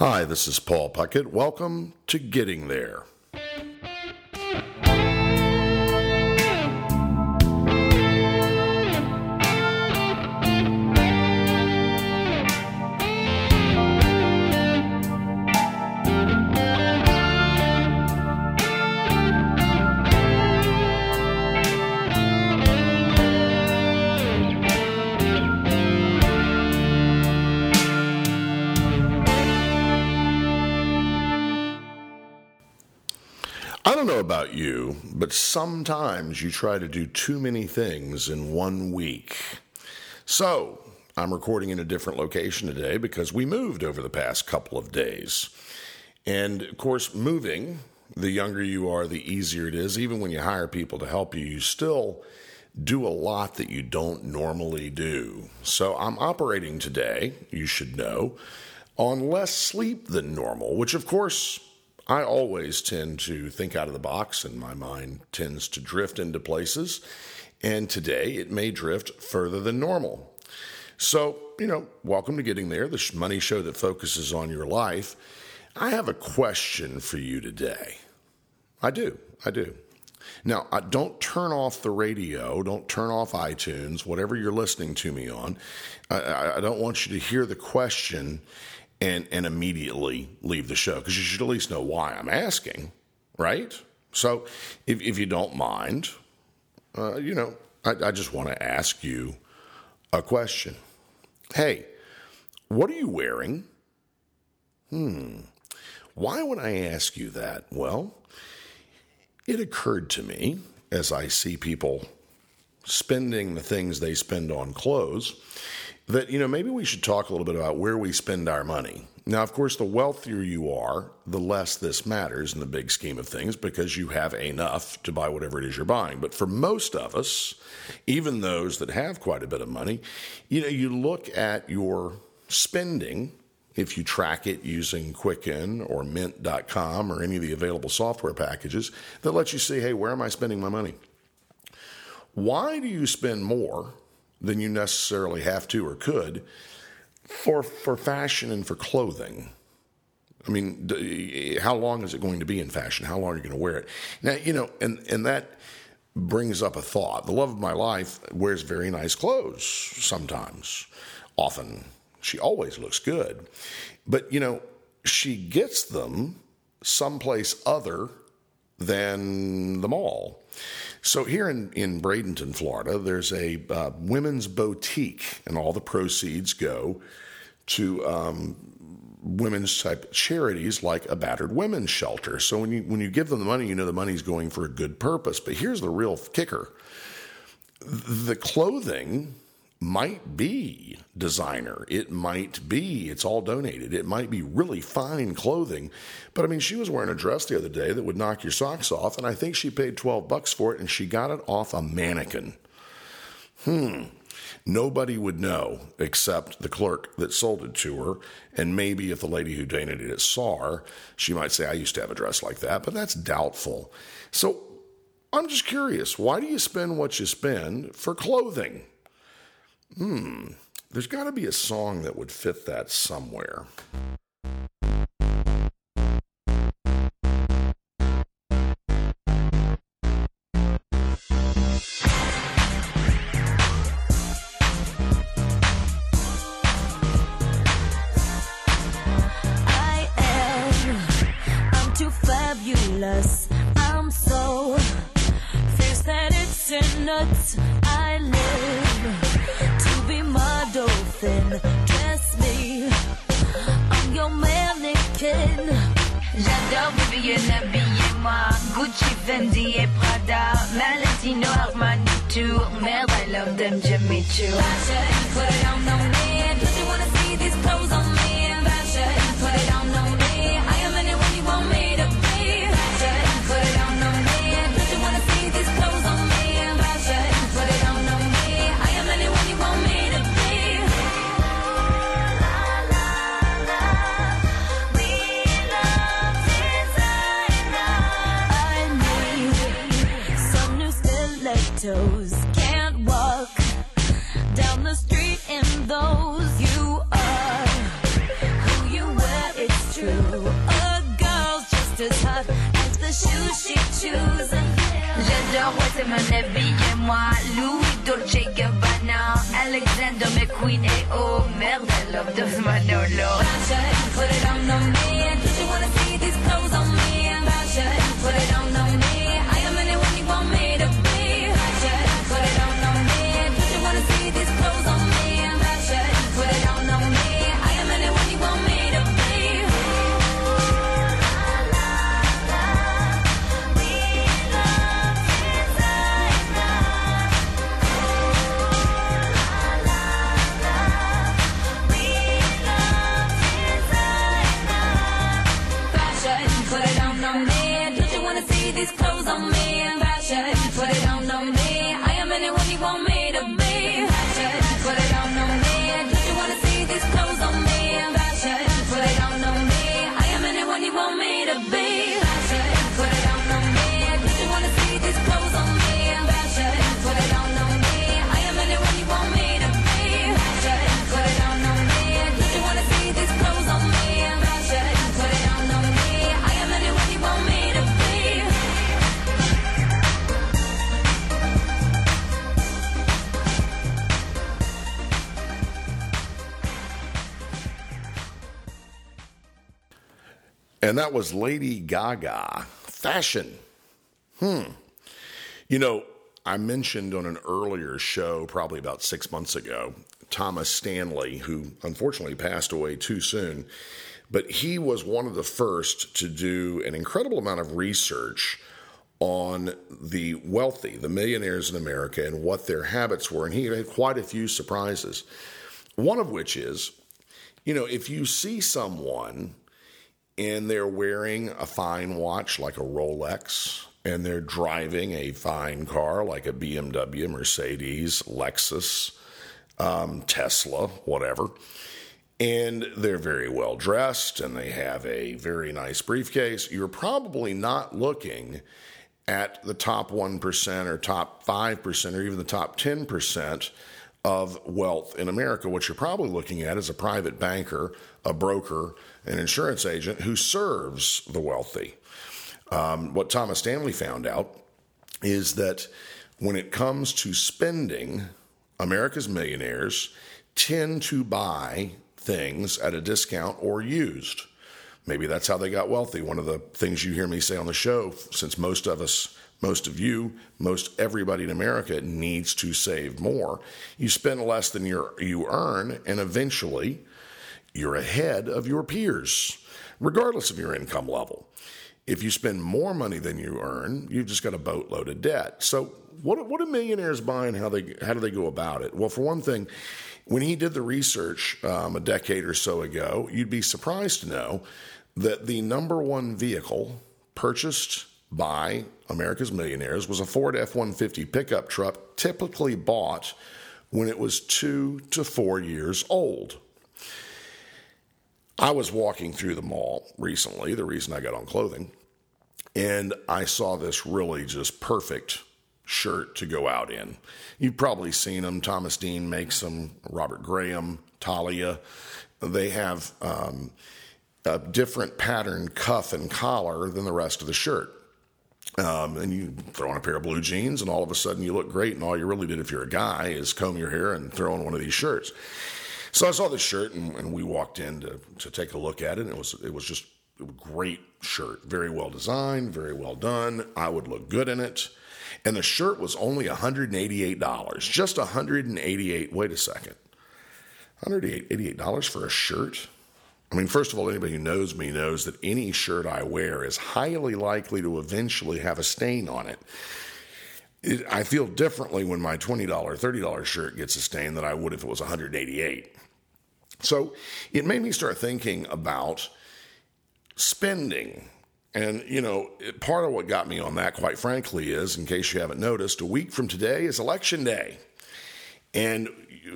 Hi, this is Paul Puckett. Welcome to Getting There. But sometimes you try to do too many things in one week. So, I'm recording in a different location today because we moved over the past couple of days. And of course, moving, the younger you are, the easier it is. Even when you hire people to help you, you still do a lot that you don't normally do. So, I'm operating today, you should know, on less sleep than normal, which of course I always tend to think out of the box, and my mind tends to drift into places. And today it may drift further than normal. So, you know, welcome to Getting There, the money show that focuses on your life. I have a question for you today. I do. I do. Now, don't turn off the radio, don't turn off iTunes, whatever you're listening to me on. I, I don't want you to hear the question and and immediately leave the show because you should at least know why I'm asking, right? So, if if you don't mind, uh, you know, I, I just want to ask you a question. Hey, what are you wearing? Hmm. Why would I ask you that? Well, it occurred to me as I see people spending the things they spend on clothes that, you know, maybe we should talk a little bit about where we spend our money. Now, of course, the wealthier you are, the less this matters in the big scheme of things because you have enough to buy whatever it is you're buying. But for most of us, even those that have quite a bit of money, you know, you look at your spending if you track it using Quicken or Mint.com or any of the available software packages that let you see, hey, where am I spending my money? Why do you spend more than you necessarily have to or could for for fashion and for clothing. I mean, how long is it going to be in fashion? How long are you going to wear it? Now, you know, and and that brings up a thought. The love of my life wears very nice clothes sometimes. Often, she always looks good. But, you know, she gets them someplace other than the mall. So here in, in Bradenton, Florida, there's a uh, women's boutique, and all the proceeds go to um, women's type charities like a battered women's shelter. So when you when you give them the money, you know the money's going for a good purpose. But here's the real kicker: the clothing might be designer. It might be, it's all donated. It might be really fine clothing. But I mean, she was wearing a dress the other day that would knock your socks off, and I think she paid 12 bucks for it and she got it off a mannequin. Hmm. Nobody would know except the clerk that sold it to her. And maybe if the lady who donated it saw her, she might say, I used to have a dress like that, but that's doubtful. So I'm just curious why do you spend what you spend for clothing? Hmm, there's got to be a song that would fit that somewhere. I am. I'm too fabulous. I'm so fierce that it's in nuts. Fendi et Prada Merde, I love them Jimmy Choo Fashion, put it on, me. Shoes. J'adore, c'est mon habit et moi. Louis Dolce Gabbana, Alexander McQueen et oh merde, I love those Manolo. Put. And that was Lady Gaga. Fashion. Hmm. You know, I mentioned on an earlier show, probably about six months ago, Thomas Stanley, who unfortunately passed away too soon. But he was one of the first to do an incredible amount of research on the wealthy, the millionaires in America, and what their habits were. And he had quite a few surprises. One of which is, you know, if you see someone and they're wearing a fine watch like a Rolex, and they're driving a fine car like a BMW, Mercedes, Lexus, um, Tesla, whatever. And they're very well dressed and they have a very nice briefcase. You're probably not looking at the top 1% or top 5% or even the top 10% of wealth in America. What you're probably looking at is a private banker, a broker, an insurance agent who serves the wealthy. Um, what Thomas Stanley found out is that when it comes to spending, America's millionaires tend to buy things at a discount or used. Maybe that's how they got wealthy. One of the things you hear me say on the show, since most of us, most of you, most everybody in America needs to save more, you spend less than you you earn, and eventually you're ahead of your peers, regardless of your income level. If you spend more money than you earn, you've just got a boatload of debt. So, what, what do millionaires buy and how, they, how do they go about it? Well, for one thing, when he did the research um, a decade or so ago, you'd be surprised to know that the number one vehicle purchased by America's millionaires was a Ford F 150 pickup truck, typically bought when it was two to four years old. I was walking through the mall recently, the reason I got on clothing, and I saw this really just perfect shirt to go out in. You've probably seen them. Thomas Dean makes them, Robert Graham, Talia. They have um, a different pattern cuff and collar than the rest of the shirt. Um, and you throw on a pair of blue jeans, and all of a sudden you look great. And all you really did, if you're a guy, is comb your hair and throw on one of these shirts. So I saw this shirt, and, and we walked in to, to take a look at it. And it was it was just a great shirt, very well designed, very well done. I would look good in it. And the shirt was only $188. Just 188 Wait a second. $188 for a shirt? I mean, first of all, anybody who knows me knows that any shirt I wear is highly likely to eventually have a stain on it. It I feel differently when my $20, $30 shirt gets a stain than I would if it was 188. So it made me start thinking about spending. And, you know, part of what got me on that, quite frankly, is in case you haven't noticed, a week from today is election day. And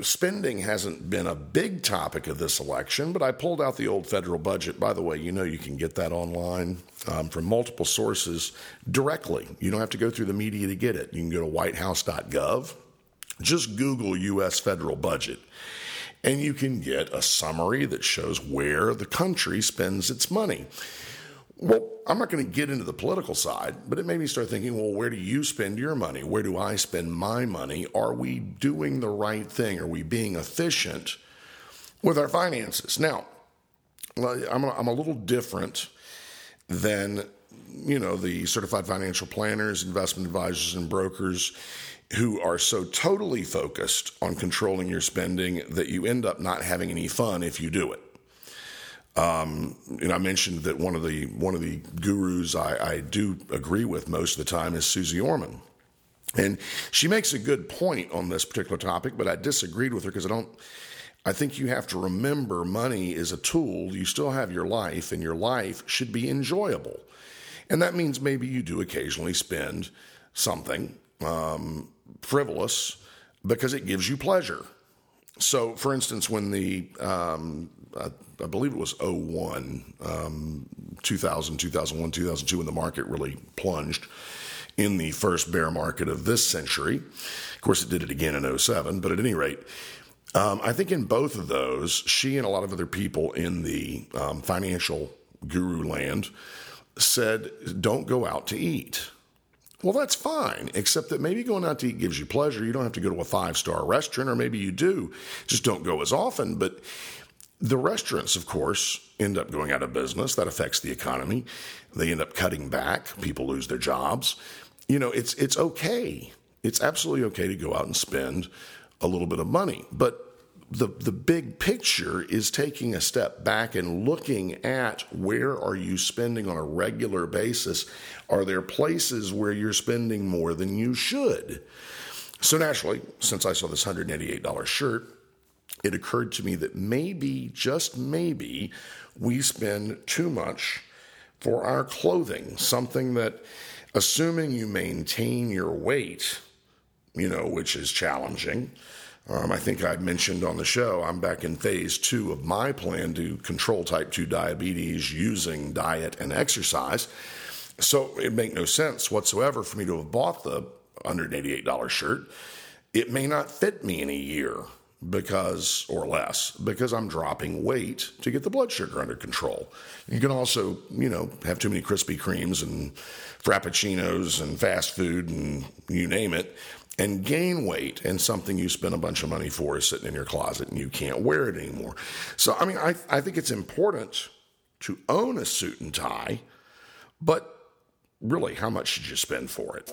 spending hasn't been a big topic of this election, but I pulled out the old federal budget. By the way, you know you can get that online um, from multiple sources directly. You don't have to go through the media to get it. You can go to whitehouse.gov, just Google U.S. federal budget, and you can get a summary that shows where the country spends its money. Well, I'm not going to get into the political side, but it made me start thinking, well, where do you spend your money? Where do I spend my money? Are we doing the right thing? Are we being efficient with our finances? Now, I'm a, little different than you know the certified financial planners, investment advisors, and brokers who are so totally focused on controlling your spending that you end up not having any fun if you do it. Um, know, I mentioned that one of the one of the gurus I, I do agree with most of the time is Suze Orman. And she makes a good point on this particular topic, but I disagreed with her because I don't. I think you have to remember money is a tool. You still have your life, and your life should be enjoyable. And that means maybe you do occasionally spend something um, frivolous because it gives you pleasure. So, for instance, when the, um, I, I, believe it was 01, um, 2000, 2001, 2002, when the market really plunged in the first bear market of this century. Of course, it did it again in 07, but at any rate, um, I think in both of those, she and a lot of other people in the um, financial guru land said, don't go out to eat. Well, that's fine, except that maybe going out to eat gives you pleasure. You don't have to go to a five star restaurant, or maybe you do. Just don't go as often. But the restaurants, of course, end up going out of business. That affects the economy. They end up cutting back. People lose their jobs. You know, it's it's okay. It's absolutely okay to go out and spend a little bit of money, but the the big picture is taking a step back and looking at where are you spending on a regular basis are there places where you're spending more than you should so naturally since i saw this $188 shirt it occurred to me that maybe just maybe we spend too much for our clothing something that assuming you maintain your weight you know which is challenging um, I think I mentioned on the show, I'm back in phase two of my plan to control type 2 diabetes using diet and exercise. So it make no sense whatsoever for me to have bought the $188 shirt. It may not fit me in a year because, or less, because I'm dropping weight to get the blood sugar under control. You can also, you know, have too many Krispy Kremes and Frappuccinos and fast food and you name it and gain weight and something you spend a bunch of money for is sitting in your closet and you can't wear it anymore. So, I mean, I, I think it's important to own a suit and tie, but really, how much should you spend for it?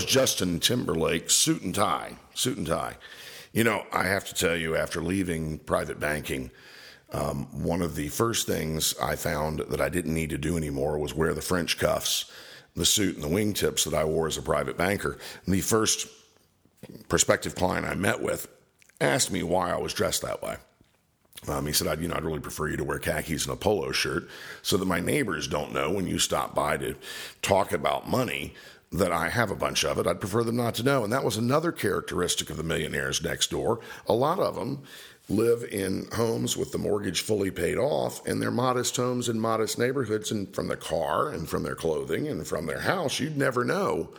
Was Justin Timberlake, suit and tie, suit and tie. You know, I have to tell you, after leaving private banking, um, one of the first things I found that I didn't need to do anymore was wear the French cuffs, the suit, and the wingtips that I wore as a private banker. And the first prospective client I met with asked me why I was dressed that way. Um, he said, I'd, you know, I'd really prefer you to wear khakis and a polo shirt so that my neighbors don't know when you stop by to talk about money that I have a bunch of it. I'd prefer them not to know. And that was another characteristic of the millionaires next door. A lot of them live in homes with the mortgage fully paid off, and they're modest homes in modest neighborhoods. And from the car and from their clothing and from their house, you'd never know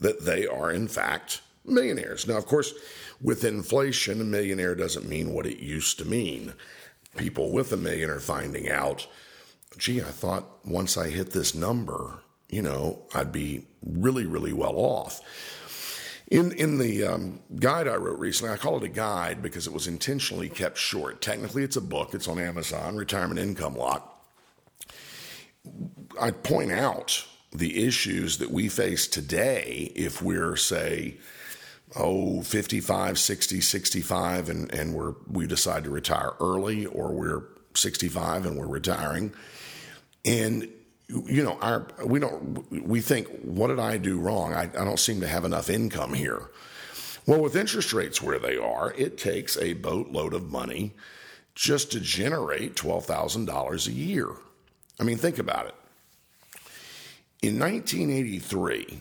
that they are, in fact, millionaires. Now, of course, with inflation, a millionaire doesn't mean what it used to mean. People with a million are finding out, gee, I thought once I hit this number, you know, I'd be really, really well off. In in the um, guide I wrote recently, I call it a guide because it was intentionally kept short. Technically, it's a book. It's on Amazon, Retirement Income Lock. I point out the issues that we face today if we're, say, oh, 55, 60, 65, and, and we're, we decide to retire early, or we're 65 and we're retiring. And you know, our we don't we think, what did I do wrong? I, I don't seem to have enough income here. Well, with interest rates where they are, it takes a boatload of money just to generate twelve thousand dollars a year. I mean, think about it. In 1983,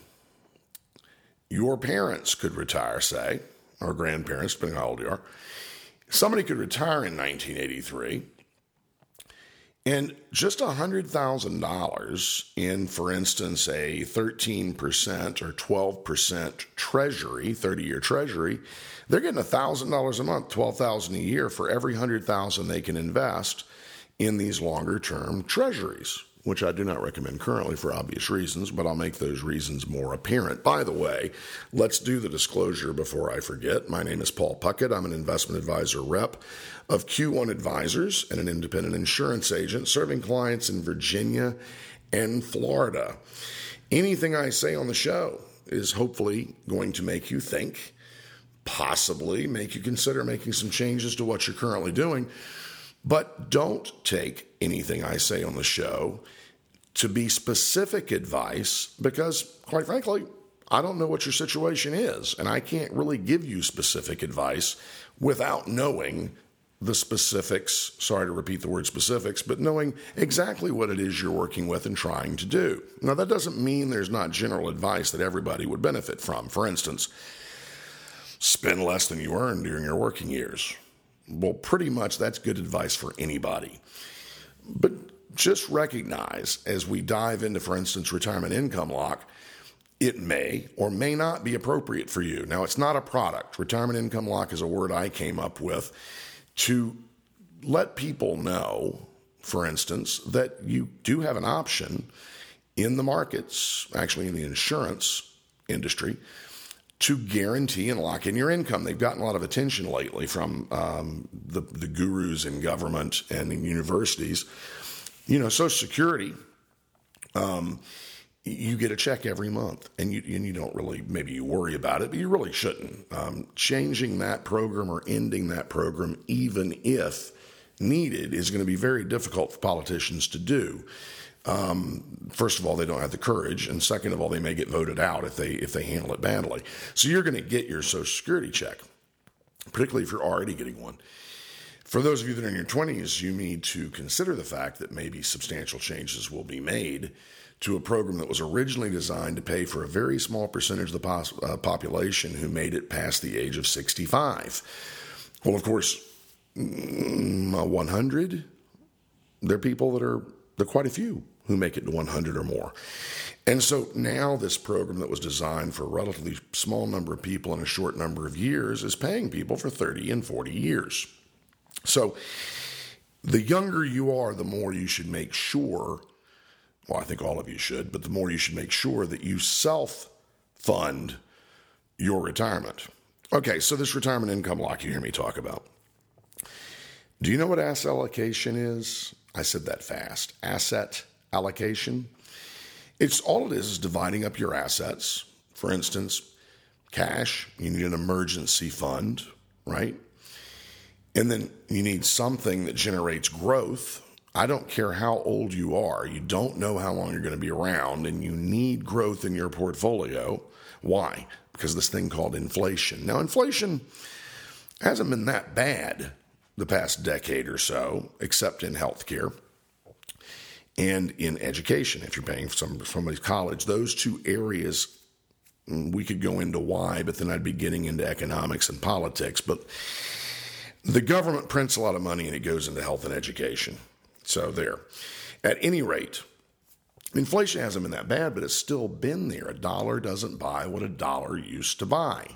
your parents could retire, say, or grandparents, depending on how old you are. Somebody could retire in 1983 and just $100,000 in, for instance, a 13% or 12% treasury, 30 year treasury, they're getting $1,000 a month, 12,000 a year for every 100,000 they can invest in these longer term treasuries, which I do not recommend currently for obvious reasons, but I'll make those reasons more apparent. By the way, let's do the disclosure before I forget. My name is Paul Puckett. I'm an investment advisor rep of Q1 Advisors and an independent insurance agent serving clients in Virginia and Florida. Anything I say on the show is hopefully going to make you think, possibly make you consider making some changes to what you're currently doing. But don't take anything I say on the show to be specific advice because, quite frankly, I don't know what your situation is, and I can't really give you specific advice without knowing the specifics. Sorry to repeat the word specifics, but knowing exactly what it is you're working with and trying to do. Now, that doesn't mean there's not general advice that everybody would benefit from. For instance, spend less than you earn during your working years. Well, pretty much that's good advice for anybody. But just recognize as we dive into, for instance, retirement income lock, it may or may not be appropriate for you. Now, it's not a product. Retirement income lock is a word I came up with to let people know, for instance, that you do have an option in the markets, actually in the insurance industry, to guarantee and lock in your income. They've gotten a lot of attention lately from um, the, the gurus in government and in universities. You know, Social Security, um, you get a check every month, and you and you don't really maybe you worry about it, but you really shouldn't. Um, changing that program or ending that program, even if needed, is going to be very difficult for politicians to do. Um, first of all, they don't have the courage, and second of all, they may get voted out if they if they handle it badly. So you're going to get your Social Security check, particularly if you're already getting one. For those of you that are in your 20s, you need to consider the fact that maybe substantial changes will be made to a program that was originally designed to pay for a very small percentage of the pos- uh, population who made it past the age of 65. Well, of course, mm, uh, 100, there are people that are, there are quite a few who make it to 100 or more. And so now this program that was designed for a relatively small number of people in a short number of years is paying people for 30 and 40 years. So the younger you are, the more you should make sure, well, I think all of you should, but the more you should make sure that you self fund your retirement. Okay, so this retirement income lock you hear me talk about. Do you know what asset allocation is? I said that fast. Asset allocation. It's all it is is dividing up your assets. For instance, cash, you need an emergency fund, right? And then you need something that generates growth. I don't care how old you are, you don't know how long you're going to be around, and you need growth in your portfolio. Why? Because this thing called inflation. Now, inflation hasn't been that bad the past decade or so, except in healthcare and in education. If you're paying for some, somebody's college, those two areas mm, we could go into why, but then I'd be getting into economics and politics. But the government prints a lot of money and it goes into health and education. So, there. At any rate, inflation hasn't been that bad, but it's still been there. A dollar doesn't buy what a dollar used to buy.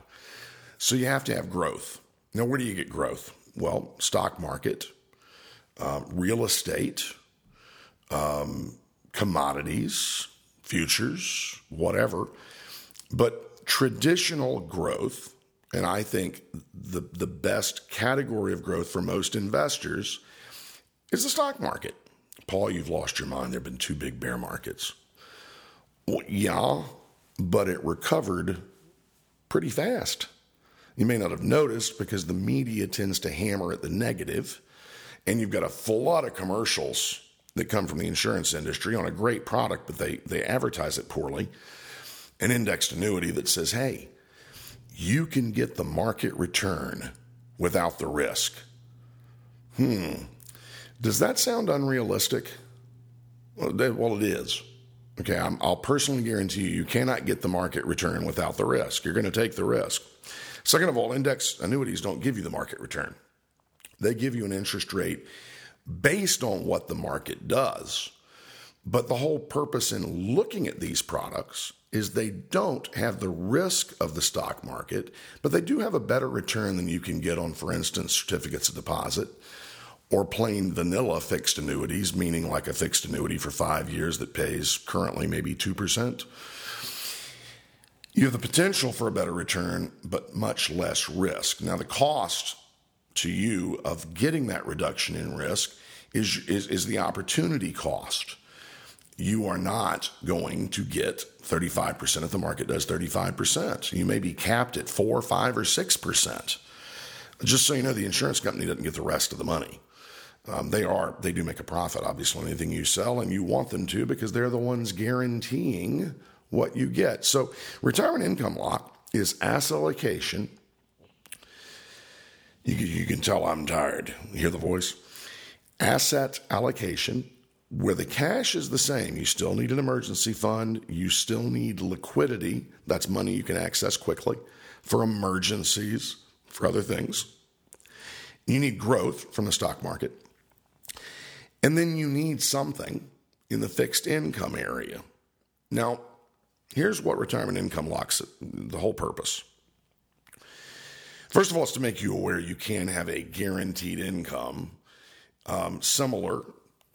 So, you have to have growth. Now, where do you get growth? Well, stock market, uh, real estate, um, commodities, futures, whatever. But traditional growth, and I think the, the best category of growth for most investors is the stock market. Paul, you've lost your mind. There have been two big bear markets. Well, yeah, but it recovered pretty fast. You may not have noticed because the media tends to hammer at the negative, and you've got a full lot of commercials that come from the insurance industry on a great product, but they, they advertise it poorly. An indexed annuity that says, hey, you can get the market return without the risk. Hmm. Does that sound unrealistic? Well, it is. Okay, i will personally guarantee you, you cannot get the market return without the risk. You're going to take the risk. Second of all, index annuities don't give you the market return. They give you an interest rate based on what the market does. But the whole purpose in looking at these products is they don't have the risk of the stock market, but they do have a better return than you can get on, for instance, certificates of deposit or plain vanilla fixed annuities, meaning like a fixed annuity for five years that pays currently maybe 2%. You have the potential for a better return, but much less risk. Now, the cost to you of getting that reduction in risk is, is, is the opportunity cost. You are not going to get 35% if the market does 35%. You may be capped at 4, 5, or 6%. Just so you know, the insurance company doesn't get the rest of the money. Um, they are they do make a profit obviously on anything you sell and you want them to because they're the ones guaranteeing what you get so retirement income lock is asset allocation you, you can tell i'm tired you hear the voice asset allocation where the cash is the same you still need an emergency fund you still need liquidity that's money you can access quickly for emergencies for other things you need growth from the stock market and then you need something in the fixed income area. Now, here's what retirement income locks the whole purpose. First of all, it's to make you aware you can have a guaranteed income um, similar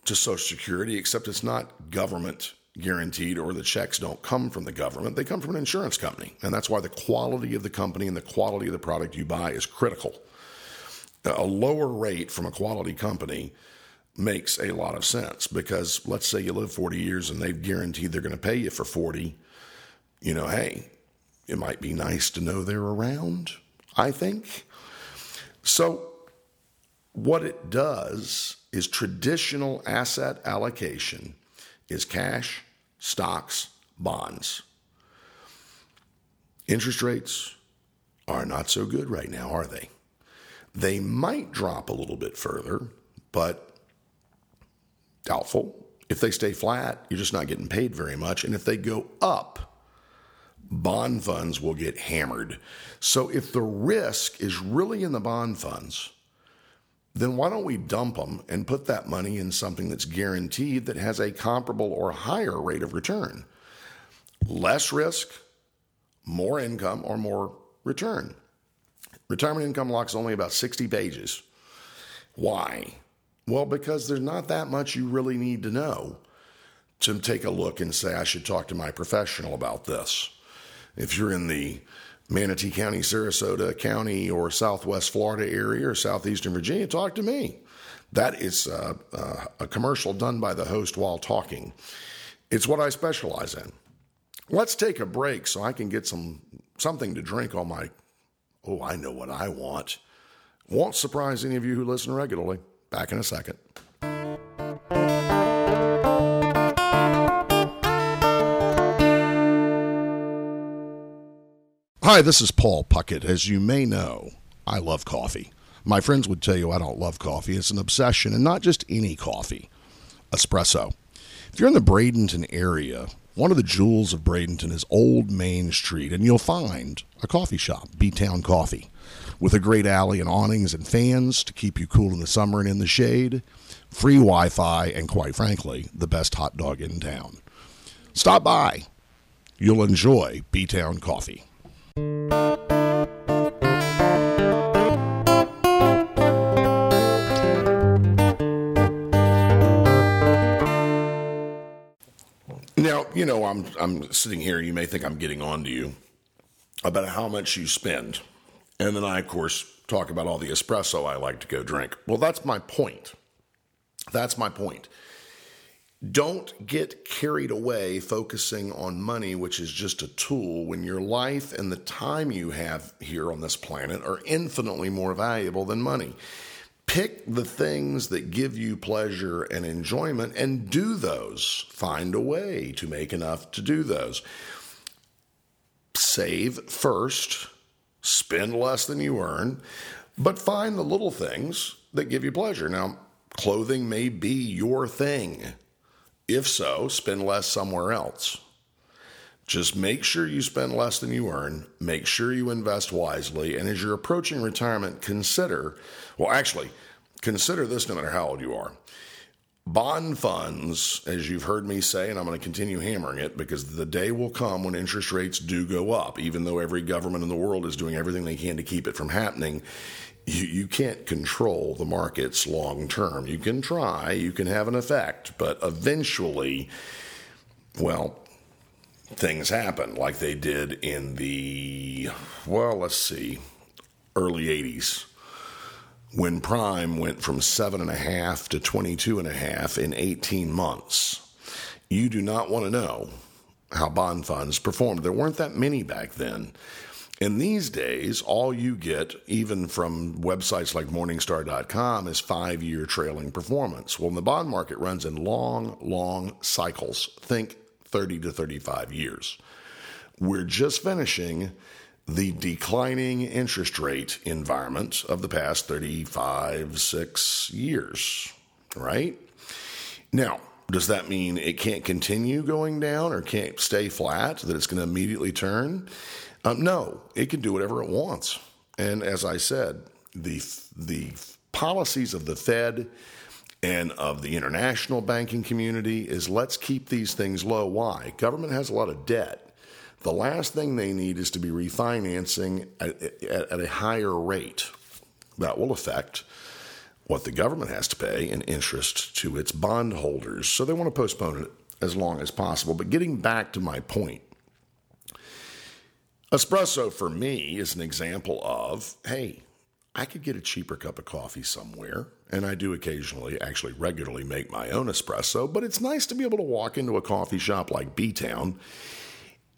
to Social Security, except it's not government guaranteed or the checks don't come from the government. They come from an insurance company. And that's why the quality of the company and the quality of the product you buy is critical. A lower rate from a quality company makes a lot of sense because let's say you live 40 years and they've guaranteed they're going to pay you for 40. You know, hey, it might be nice to know they're around, I think. So, what it does is traditional asset allocation is cash, stocks, bonds. Interest rates are not so good right now, are they? They might drop a little bit further, but doubtful. If they stay flat, you're just not getting paid very much. And if they go up, bond funds will get hammered. So if the risk is really in the bond funds, then why don't we dump them and put that money in something that's guaranteed that has a comparable or higher rate of return? Less risk, more income, or more return. Retirement income lock's only about 60 pages. Why? Well, because there's not that much you really need to know to take a look and say, I should talk to my professional about this. If you're in the Manatee County, Sarasota County, or Southwest Florida area or Southeastern Virginia, talk to me. That is uh, uh, a commercial done by the host while talking. It's what I specialize in. Let's take a break so I can get some something to drink on my. Oh, I know what I want. Won't surprise any of you who listen regularly. Back in a second. Hi, this is Paul Puckett. As you may know, I love coffee. My friends would tell you I don't love coffee. It's an obsession, and not just any coffee. Espresso. If you're in the Bradenton area, one of the jewels of Bradenton is Old Main Street, and you'll find a coffee shop, B Town Coffee, with a great alley and awnings and fans to keep you cool in the summer and in the shade, free Wi Fi, and quite frankly, the best hot dog in town. Stop by. You'll enjoy B Town Coffee. Now, you know, I'm I'm sitting here, you may think I'm getting on to you about how much you spend. And then I, of course, talk about all the espresso I like to go drink. Well, that's my point. That's my point. Don't get carried away focusing on money, which is just a tool, when your life and the time you have here on this planet are infinitely more valuable than money. Pick the things that give you pleasure and enjoyment and do those. Find a way to make enough to do those. Save first, spend less than you earn, but find the little things that give you pleasure. Now, clothing may be your thing. If so, spend less somewhere else. Just make sure you spend less than you earn, make sure you invest wisely, and as you're approaching retirement, consider well, actually, consider this no matter how old you are. Bond funds, as you've heard me say, and I'm going to continue hammering it because the day will come when interest rates do go up, even though every government in the world is doing everything they can to keep it from happening. You, you can't control the markets long term. You can try, you can have an effect, but eventually, well, things happen like they did in the, well, let's see, early 80s when prime went from seven and a half to 22 and a half in 18 months. You do not want to know how bond funds performed. There weren't that many back then. And these days, all you get, even from websites like Morningstar.com, is five year trailing performance. Well, the bond market runs in long, long cycles. Think 30 to 35 years. We're just finishing the declining interest rate environment of the past 35, six years, right? Now, does that mean it can't continue going down or can't stay flat, that it's going to immediately turn? Um, no, it can do whatever it wants. And as I said, the, the policies of the Fed and of the international banking community is let's keep these things low. Why? Government has a lot of debt The last thing they need is to be refinancing at, at, at a higher rate. That will affect what the government has to pay in interest to its bondholders. So they want to postpone it as long as possible. But getting back to my point, espresso for me is an example of hey, I could get a cheaper cup of coffee somewhere, and I do occasionally, actually regularly make my own espresso, but it's nice to be able to walk into a coffee shop like B Town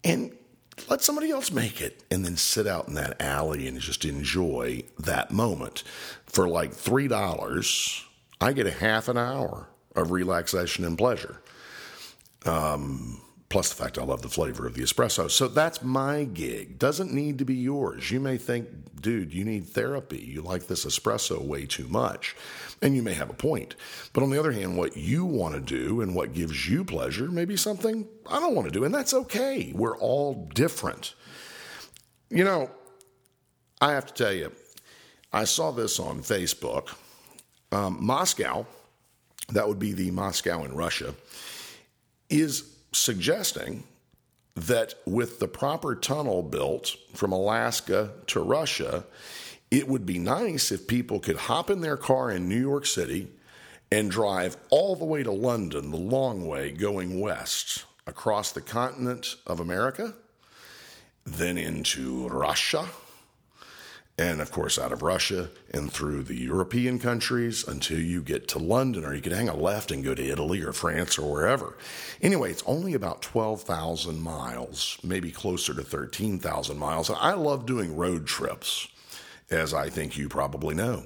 and let somebody else make it and then sit out in that alley and just enjoy that moment. For like $3, I get a half an hour of relaxation and pleasure. Um, plus the fact I love the flavor of the espresso. So that's my gig. Doesn't need to be yours. You may think, dude, you need therapy. You like this espresso way too much. And you may have a point. But on the other hand, what you want to do and what gives you pleasure may be something I don't want to do. And that's okay. We're all different. You know, I have to tell you, I saw this on Facebook. Um, Moscow, that would be the Moscow in Russia, is suggesting that with the proper tunnel built from Alaska to Russia, it would be nice if people could hop in their car in New York City and drive all the way to London, the long way going west across the continent of America, then into Russia and of course out of Russia and through the European countries until you get to London, or you could hang a left and go to Italy or France or wherever. Anyway, it's only about 12,000 miles, maybe closer to 13,000 miles. And I love doing road trips, as I think you probably know.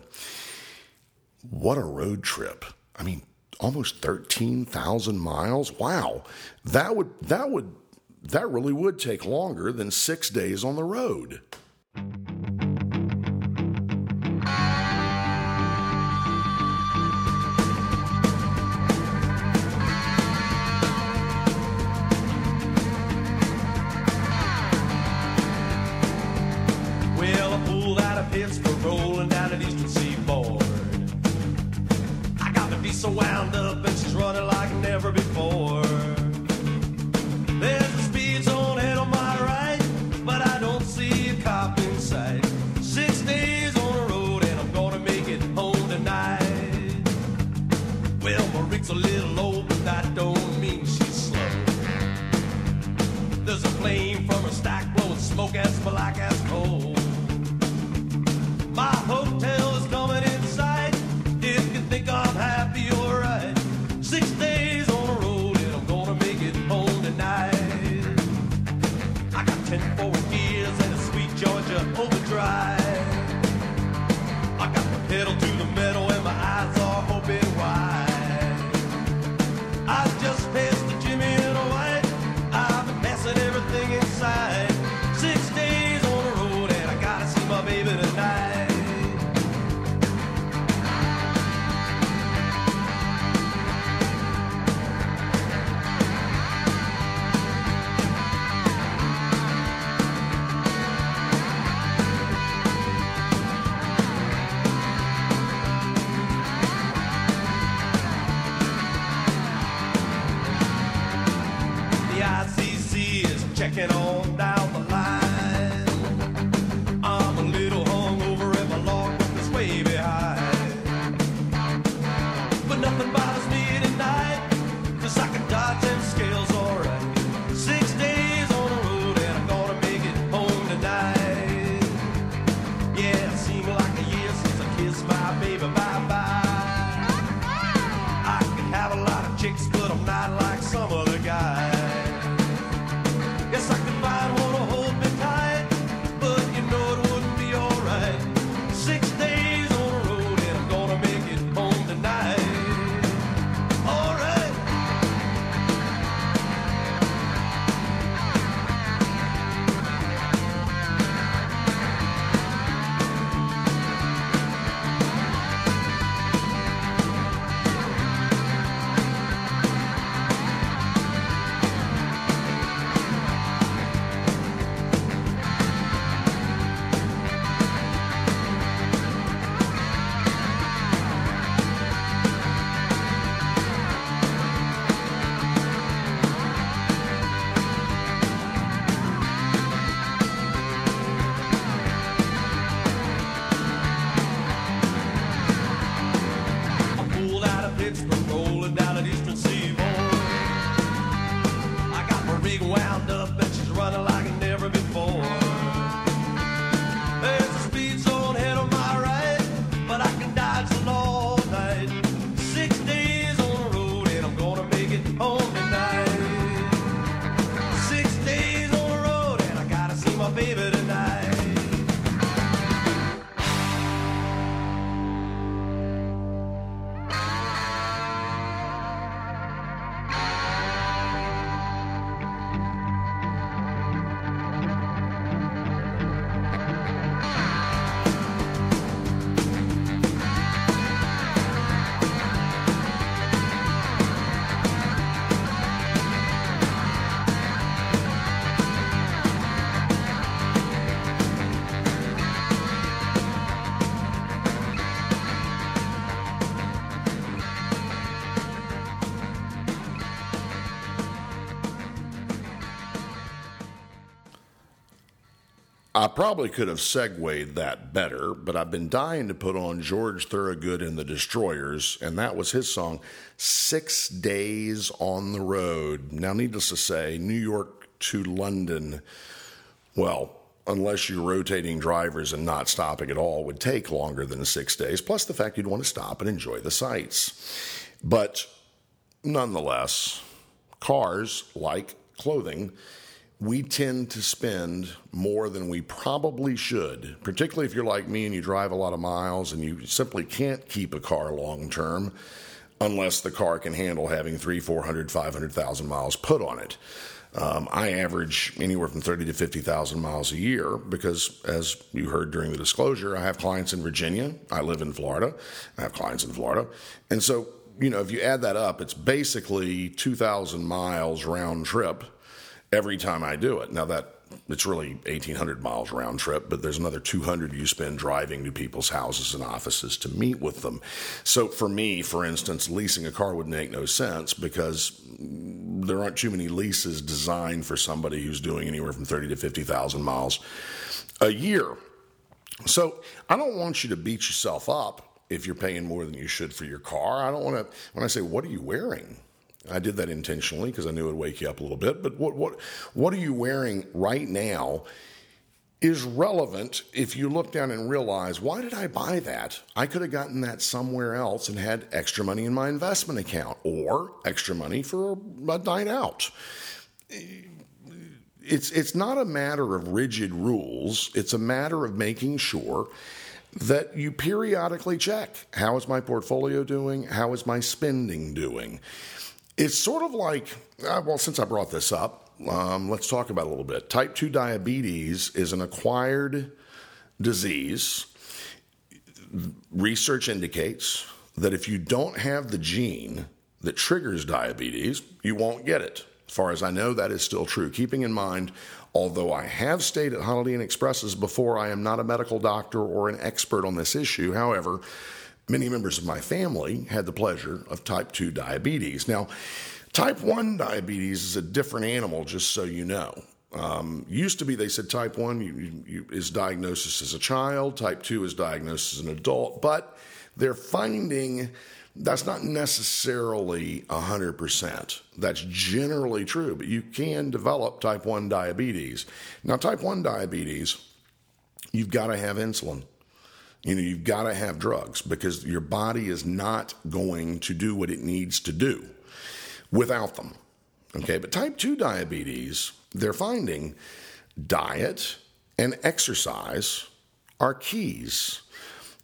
What a road trip! I mean, almost 13,000 miles. Wow, that would that would that really would take longer than six days on the road. Got wound up and she's running like never before. There's a speed zone head on my right, but I don't see a cop in sight. Six days on the road and I'm gonna make it home tonight. Well, my rig's a little low, but that don't mean she's slow. There's a flame from her stack blowing smoke as black as Georgia overdrive. I got the pedal to the metal and my eyes are open wide. I just passed baby tonight. Probably could have segued that better, but I've been dying to put on George Thorogood and the Destroyers, and that was his song, Six Days on the Road. Now, needless to say, New York to London, well, unless you're rotating drivers and not stopping at all, would take longer than six days, plus the fact you'd want to stop and enjoy the sights. But nonetheless, cars, like clothing, we tend to spend more than we probably should, particularly if you're like me and you drive a lot of miles and you simply can't keep a car long term unless the car can handle having three, 400, 500,000 miles put on it. Um, I average anywhere from 30 to 50,000 miles a year because, as you heard during the disclosure, I have clients in Virginia. I live in Florida. I have clients in Florida. And so, you know, if you add that up, it's basically 2,000 miles round trip every time I do it. Now that it's really 1800 miles round trip, but there's another 200 you spend driving to people's houses and offices to meet with them. So for me, for instance, leasing a car would make no sense because there aren't too many leases designed for somebody who's doing anywhere from 30 to 50,000 miles a year. So I don't want you to beat yourself up if you're paying more than you should for your car. I don't want to, when I say, what are you wearing? I did that intentionally because I knew it would wake you up a little bit. But what what what are you wearing right now is relevant if you look down and realize why did I buy that? I could have gotten that somewhere else and had extra money in my investment account or extra money for a, night out. It's it's not a matter of rigid rules. It's a matter of making sure that you periodically check how is my portfolio doing? How is my spending doing? It's sort of like, uh, well, since I brought this up, um, let's talk about it a little bit. Type 2 diabetes is an acquired disease. Research indicates that if you don't have the gene that triggers diabetes, you won't get it. As far as I know, that is still true. Keeping in mind, although I have stayed at Holiday Inn Expresses before, I am not a medical doctor or an expert on this issue. However, many members of my family had the pleasure of type 2 diabetes. Now, type 1 diabetes is a different animal, just so you know. Um, used to be, they said type 1 you, you, is diagnosis as a child, type 2 is diagnosis as an adult, but they're finding that's not necessarily 100%. That's generally true, but you can develop type 1 diabetes. Now, type 1 diabetes, you've got to have insulin. You know, you've got to have drugs because your body is not going to do what it needs to do without them. Okay, but type 2 diabetes, they're finding diet and exercise are keys.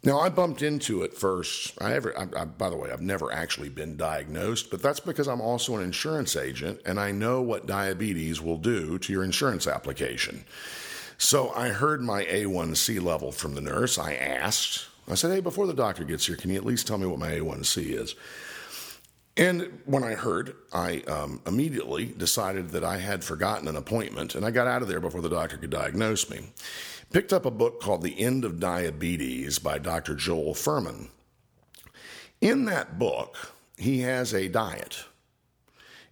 Now, I bumped into it first. I ever, I, I, by the way, I've never actually been diagnosed, but that's because I'm also an insurance agent and I know what diabetes will do to your insurance application. So I heard my A1C level from the nurse. I asked, I said, hey, before the doctor gets here, can you at least tell me what my A1C is? And when I heard, I um, immediately decided that I had forgotten an appointment, and I got out of there before the doctor could diagnose me. Picked up a book called The End of Diabetes by Dr. Joel Fuhrman. In that book, he has a diet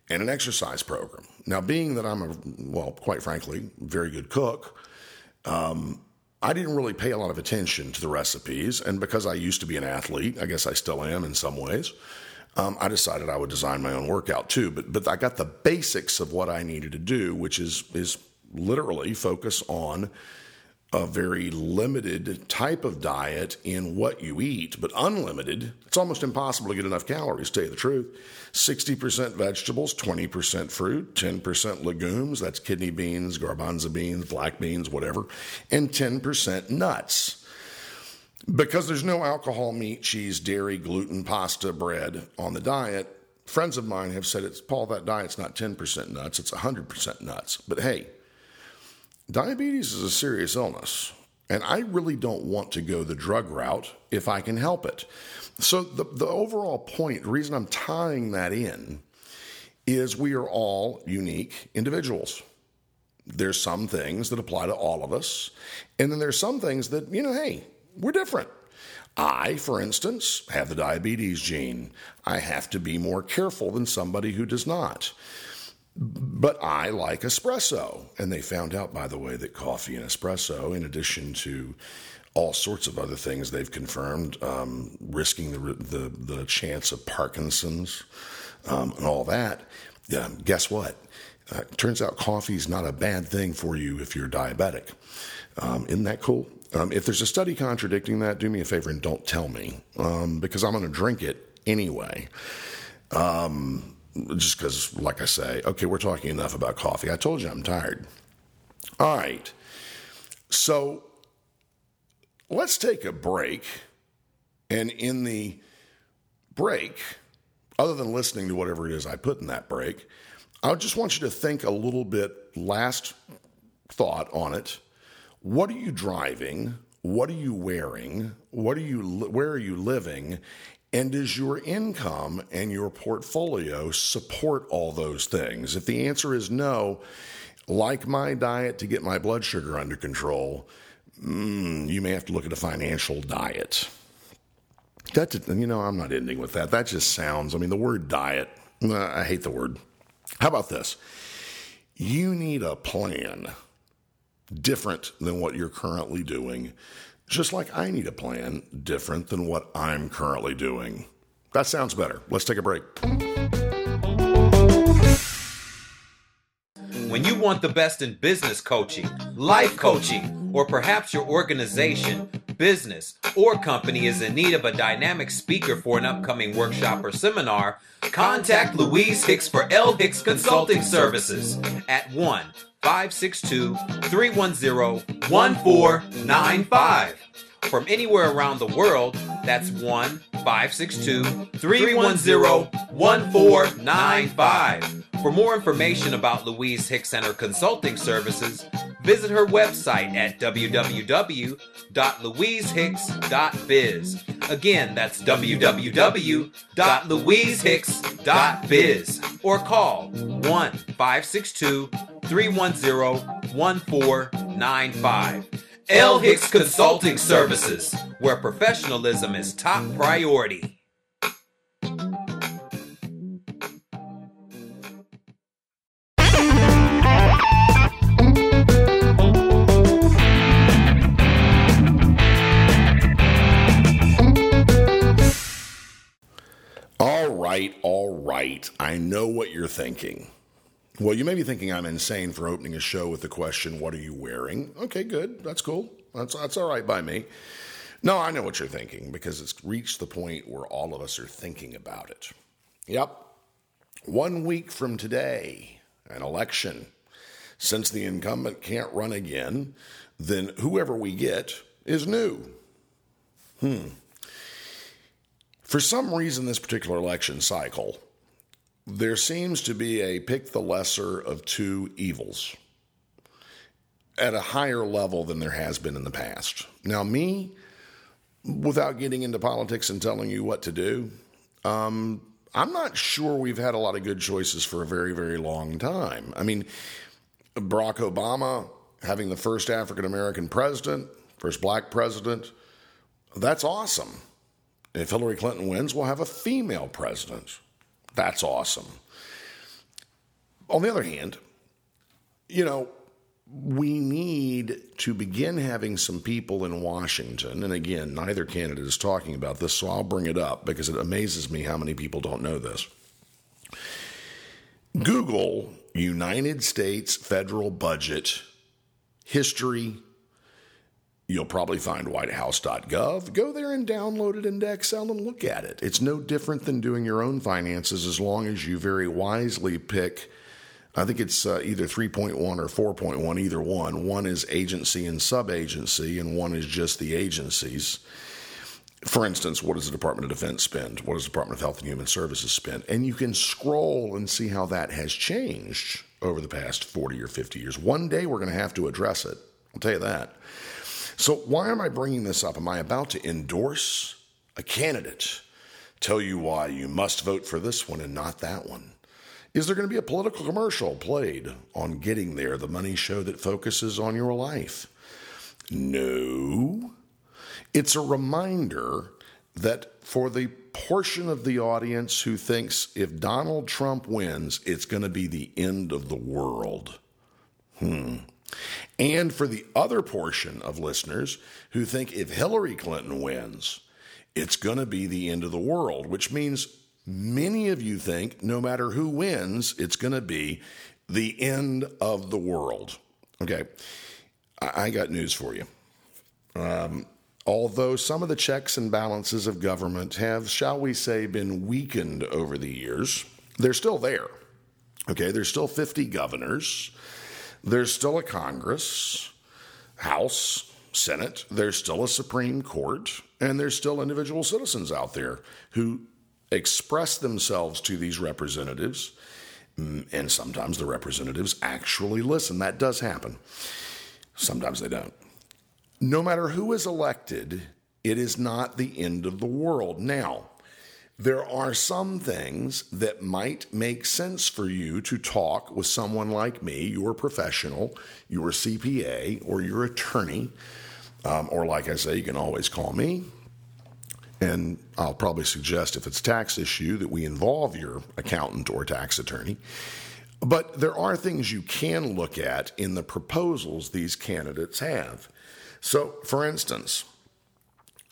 and an exercise program. Now, being that I'm a, well, quite frankly, very good cook, um, I didn't really pay a lot of attention to the recipes. And because I used to be an athlete, I guess I still am in some ways, um, I decided I would design my own workout too. But but I got the basics of what I needed to do, which is is literally focus on a very limited type of diet in what you eat, but unlimited. It's almost impossible to get enough calories, to tell you the truth. 60% vegetables, 20% fruit, 10% legumes, that's kidney beans, garbanzo beans, black beans, whatever, and 10% nuts. Because there's no alcohol, meat, cheese, dairy, gluten, pasta, bread on the diet, friends of mine have said it's Paul, that diet's not 10% nuts, it's 100% nuts. But hey, diabetes is a serious illness, and I really don't want to go the drug route if I can help it. So, the, the overall point, the reason I'm tying that in, is we are all unique individuals. There's some things that apply to all of us, and then there's some things that, you know, hey, we're different. I, for instance, have the diabetes gene. I have to be more careful than somebody who does not. But I like espresso. And they found out, by the way, that coffee and espresso, in addition to all sorts of other things they've confirmed, um, risking the, the, the chance of Parkinson's um, and all that, um, guess what? Uh, turns out coffee is not a bad thing for you if you're diabetic. Um, isn't that cool? Um, if there's a study contradicting that, do me a favor and don't tell me um, because I'm going to drink it anyway. Um, just because, like I say, okay, we're talking enough about coffee. I told you I'm tired. All right. So let's take a break. And in the break, other than listening to whatever it is I put in that break, I just want you to think a little bit, last thought on it. What are you driving? What are you wearing? What are you where are you living? And does your income and your portfolio support all those things? If the answer is no, like my diet to get my blood sugar under control, mm, you may have to look at a financial diet. That you know, I'm not ending with that. That just sounds. I mean, the word diet. I hate the word. How about this? You need a plan different than what you're currently doing, just like I need a plan different than what I'm currently doing. That sounds better. Let's take a break. When you want the best in business coaching, life coaching, or perhaps your organization, business, or company is in need of a dynamic speaker for an upcoming workshop or seminar, contact Louise Hicks for L. Hicks Consulting Services at 1 562 310 1495. From anywhere around the world, that's 1 562 310 1495. For more information about Louise Hicks her consulting services, visit her website at www.louisehicks.biz. Again, that's www.louisehicks.biz. Or call 1 562 310 1495. L. Hicks Consulting Services, where professionalism is top priority. Right, all right. I know what you're thinking. Well, you may be thinking I'm insane for opening a show with the question, What are you wearing? Okay, good. That's cool. That's, that's all right by me. No, I know what you're thinking because it's reached the point where all of us are thinking about it. Yep. One week from today, an election. Since the incumbent can't run again, then whoever we get is new. Hmm. For some reason, this particular election cycle, there seems to be a pick the lesser of two evils at a higher level than there has been in the past. Now, me, without getting into politics and telling you what to do, um, I'm not sure we've had a lot of good choices for a very, very long time. I mean, Barack Obama having the first African American president, first black president, that's awesome. If Hillary Clinton wins, we'll have a female president. That's awesome. On the other hand, you know, we need to begin having some people in Washington, and again, neither candidate is talking about this, so I'll bring it up because it amazes me how many people don't know this. Google United States federal budget history. You'll probably find whitehouse.gov. Go there and download it into Excel and look at it. It's no different than doing your own finances as long as you very wisely pick. I think it's uh, either 3.1 or 4.1, either one. One is agency and sub agency, and one is just the agencies. For instance, what does the Department of Defense spend? What does the Department of Health and Human Services spend? And you can scroll and see how that has changed over the past 40 or 50 years. One day we're going to have to address it. I'll tell you that. So, why am I bringing this up? Am I about to endorse a candidate? Tell you why you must vote for this one and not that one? Is there going to be a political commercial played on Getting There, the money show that focuses on your life? No. It's a reminder that for the portion of the audience who thinks if Donald Trump wins, it's going to be the end of the world. Hmm. And for the other portion of listeners who think if Hillary Clinton wins, it's going to be the end of the world, which means many of you think no matter who wins, it's going to be the end of the world. Okay. I, got news for you. Um, although some of the checks and balances of government have, shall we say, been weakened over the years, they're still there. Okay. There's still 50 governors. There's still a Congress, House, Senate. There's still a Supreme Court. And there's still individual citizens out there who express themselves to these representatives. Mm, And sometimes the representatives actually listen. That does happen. Sometimes they don't. No matter who is elected, it is not the end of the world. Now, there are some things that might make sense for you to talk with someone like me, your professional, your CPA, or your attorney. Um, or, like I say, you can always call me. And I'll probably suggest if it's a tax issue that we involve your accountant or tax attorney. But there are things you can look at in the proposals these candidates have. So, for instance,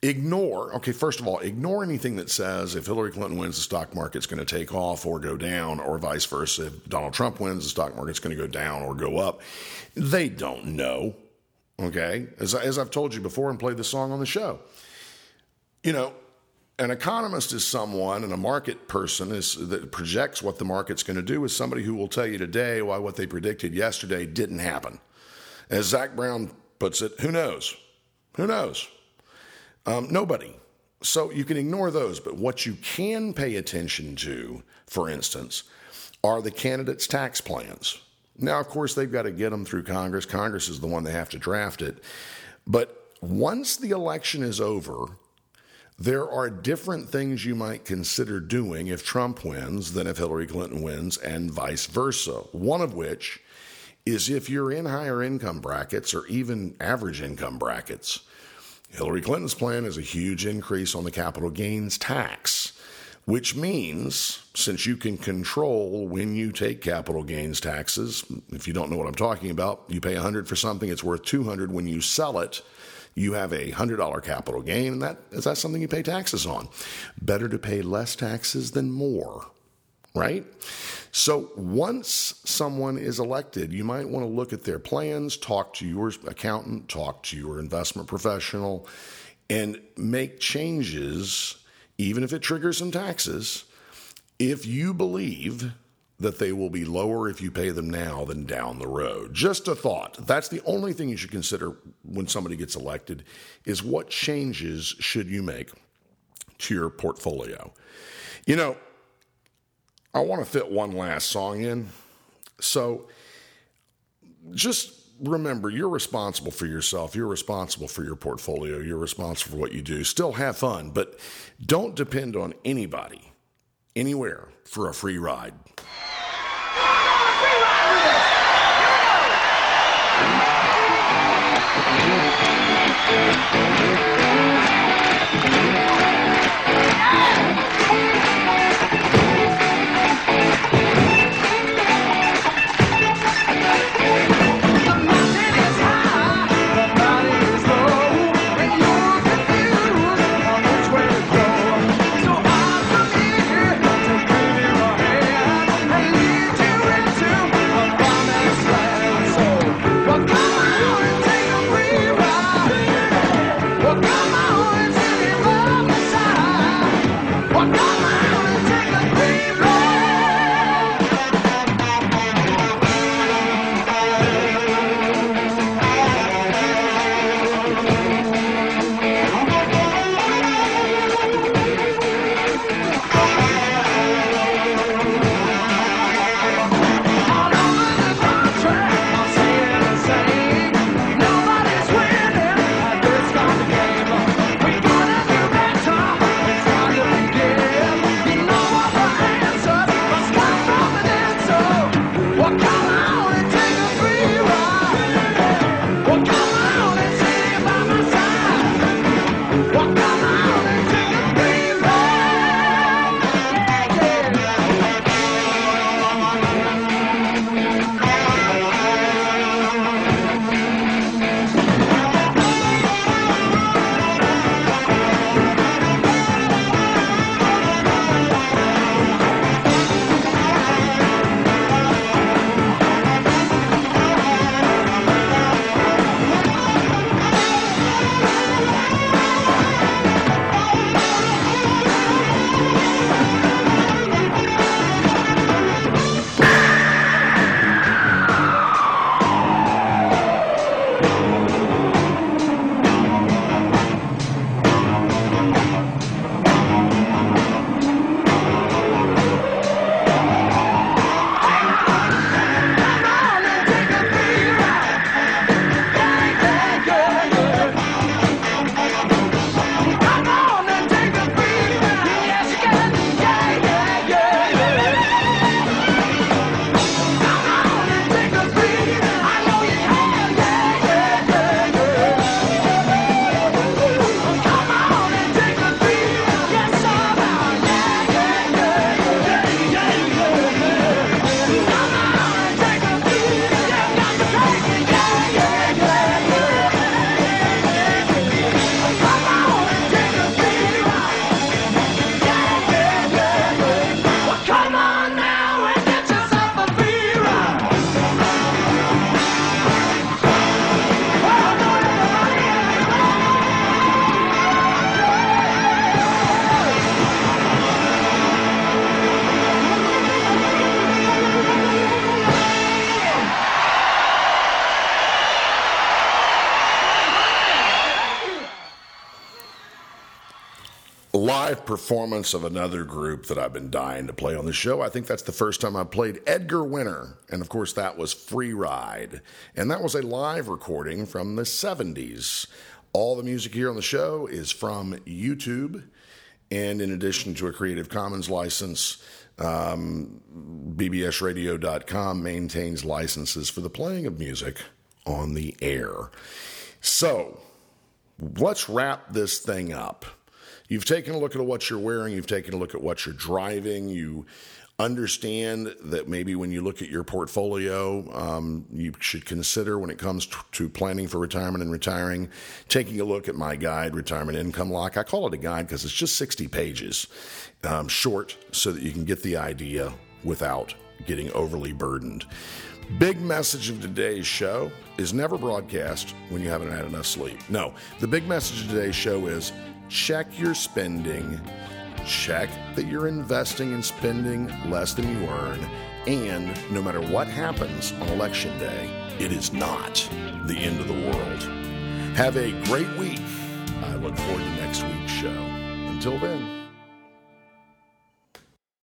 ignore, okay, first of all, ignore anything that says if Hillary Clinton wins, the stock market's going to take off or go down, or vice versa. If Donald Trump wins, the stock market's going to go down or go up. They don't know, okay? As, as I've told you before and played the song on the show. You know, an economist is someone, and a market person is that projects what the market's going to do. Is somebody who will tell you today why what they predicted yesterday didn't happen. As Zac Brown puts it, who knows? Who knows? Um, nobody. So you can ignore those, but what you can pay attention to, for instance, are the candidates' tax plans. Now, of course, they've got to get them through Congress. Congress is the one they have to draft it. But once the election is over, there are different things you might consider doing if Trump wins than if Hillary Clinton wins, and vice versa. One of which is if you're in higher income brackets or even average income brackets. Hillary Clinton's plan is a huge increase on the capital gains tax, which means since you can control when you take capital gains taxes, if you don't know what I'm talking about, you pay 100 for something, it's worth 200 when you sell it. You have a $100 capital gain, and that is that something you pay taxes on. Better to pay less taxes than more right? So once someone is elected, you might want to look at their plans, talk to your accountant, talk to your investment professional, and make changes, even if it triggers some taxes, if you believe that they will be lower if you pay them now than down the road. Just a thought. That's the only thing you should consider when somebody gets elected is what changes should you make to your portfolio. You know, I want to fit one last song in. So just remember you're responsible for yourself. You're responsible for your portfolio. You're responsible for what you do. Still have fun, but don't depend on anybody, anywhere, for a free ride. live performance of another group that I've been dying to play on the show. I think that's the first time I played Edgar Winter. And of course, that was Free Ride. And that was a live recording from the 70s. All the music here on the show is from YouTube. And in addition to a Creative Commons license, um, BBSRadio.com maintains licenses for the playing of music on the air. So, let's wrap this thing up. You've taken a look at what you're wearing, you've taken a look at what you're driving, you understand that maybe when you look at your portfolio, um, you should consider when it comes to planning for retirement and retiring, taking a look at my guide, Retirement Income Lock. I call it a guide because it's just 60 pages, um, short, so that you can get the idea without getting overly burdened. Big message of today's show is never broadcast when you haven't had enough sleep. No, the big message of today's show is check your spending, check that you're investing and spending less than you earn, and no matter what happens on election day, it is not the end of the world. Have a great week. I look forward to next week's show. Until then.